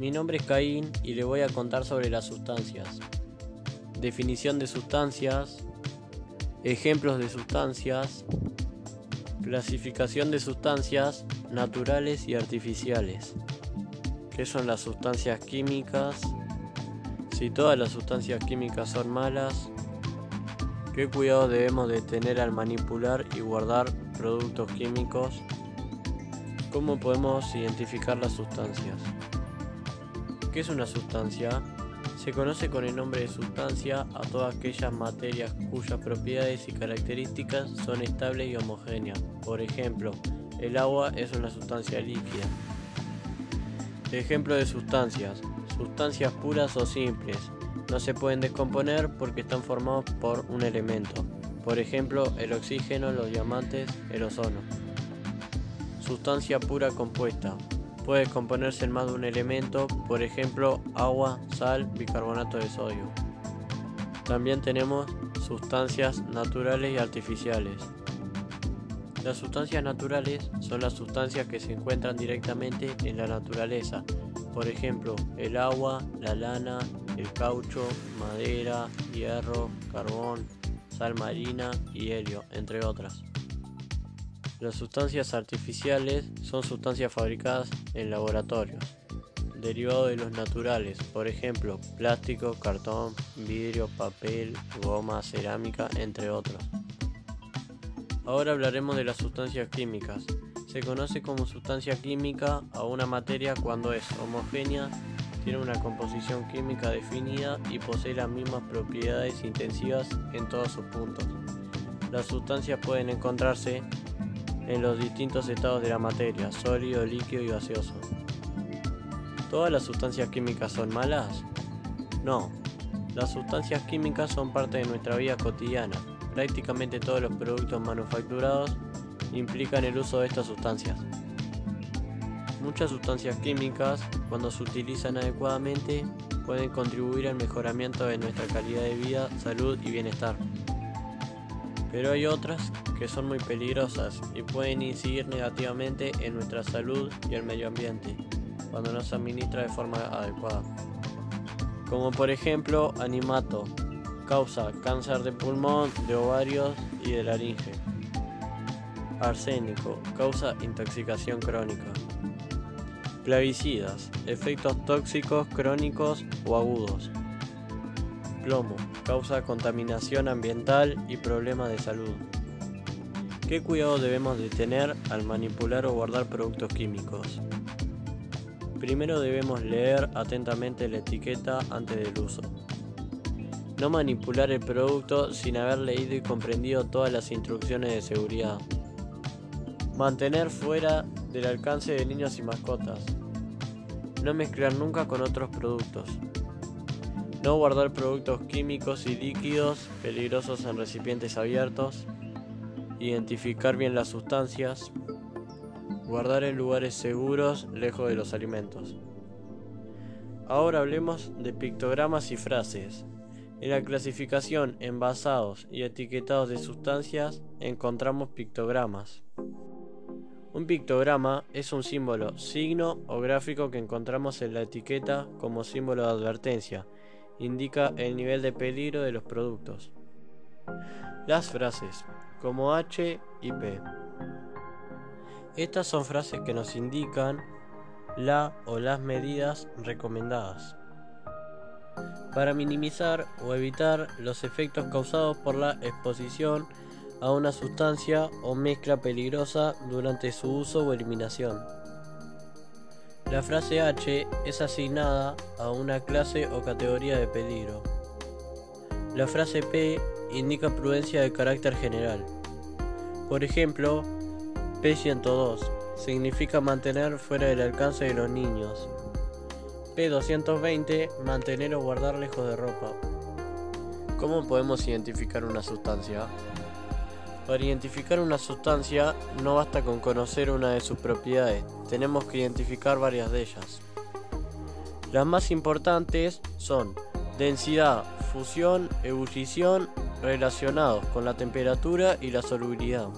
Mi nombre es Caín y le voy a contar sobre las sustancias. Definición de sustancias, ejemplos de sustancias, clasificación de sustancias naturales y artificiales. ¿Qué son las sustancias químicas? Si todas las sustancias químicas son malas, ¿qué cuidado debemos de tener al manipular y guardar productos químicos? ¿Cómo podemos identificar las sustancias? ¿Qué es una sustancia? Se conoce con el nombre de sustancia a todas aquellas materias cuyas propiedades y características son estables y homogéneas. Por ejemplo, el agua es una sustancia líquida. Ejemplo de sustancias. Sustancias puras o simples. No se pueden descomponer porque están formados por un elemento. Por ejemplo, el oxígeno, los diamantes, el ozono. Sustancia pura compuesta puede componerse en más de un elemento, por ejemplo agua, sal, bicarbonato de sodio. También tenemos sustancias naturales y artificiales. Las sustancias naturales son las sustancias que se encuentran directamente en la naturaleza, por ejemplo el agua, la lana, el caucho, madera, hierro, carbón, sal marina y helio, entre otras. Las sustancias artificiales son sustancias fabricadas en laboratorios, derivados de los naturales, por ejemplo, plástico, cartón, vidrio, papel, goma, cerámica, entre otros. Ahora hablaremos de las sustancias químicas. Se conoce como sustancia química a una materia cuando es homogénea, tiene una composición química definida y posee las mismas propiedades intensivas en todos sus puntos. Las sustancias pueden encontrarse en los distintos estados de la materia, sólido, líquido y gaseoso. ¿Todas las sustancias químicas son malas? No, las sustancias químicas son parte de nuestra vida cotidiana. Prácticamente todos los productos manufacturados implican el uso de estas sustancias. Muchas sustancias químicas, cuando se utilizan adecuadamente, pueden contribuir al mejoramiento de nuestra calidad de vida, salud y bienestar. Pero hay otras que son muy peligrosas y pueden incidir negativamente en nuestra salud y el medio ambiente cuando no se administra de forma adecuada. Como por ejemplo animato, causa cáncer de pulmón, de ovarios y de laringe. Arsénico, causa intoxicación crónica. Clavicidas, efectos tóxicos crónicos o agudos. Plomo, causa contaminación ambiental y problemas de salud. ¿Qué cuidado debemos de tener al manipular o guardar productos químicos? Primero debemos leer atentamente la etiqueta antes del uso. No manipular el producto sin haber leído y comprendido todas las instrucciones de seguridad. Mantener fuera del alcance de niños y mascotas. No mezclar nunca con otros productos. No guardar productos químicos y líquidos peligrosos en recipientes abiertos identificar bien las sustancias, guardar en lugares seguros lejos de los alimentos. Ahora hablemos de pictogramas y frases. En la clasificación envasados y etiquetados de sustancias encontramos pictogramas. Un pictograma es un símbolo, signo o gráfico que encontramos en la etiqueta como símbolo de advertencia. Indica el nivel de peligro de los productos. Las frases como H y P. Estas son frases que nos indican la o las medidas recomendadas para minimizar o evitar los efectos causados por la exposición a una sustancia o mezcla peligrosa durante su uso o eliminación. La frase H es asignada a una clase o categoría de peligro. La frase P indica prudencia de carácter general. Por ejemplo, P102 significa mantener fuera del alcance de los niños. P220 mantener o guardar lejos de ropa. ¿Cómo podemos identificar una sustancia? Para identificar una sustancia no basta con conocer una de sus propiedades, tenemos que identificar varias de ellas. Las más importantes son densidad, fusión, ebullición relacionados con la temperatura y la solubilidad.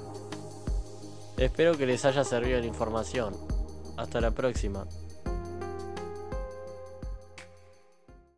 Espero que les haya servido la información. Hasta la próxima.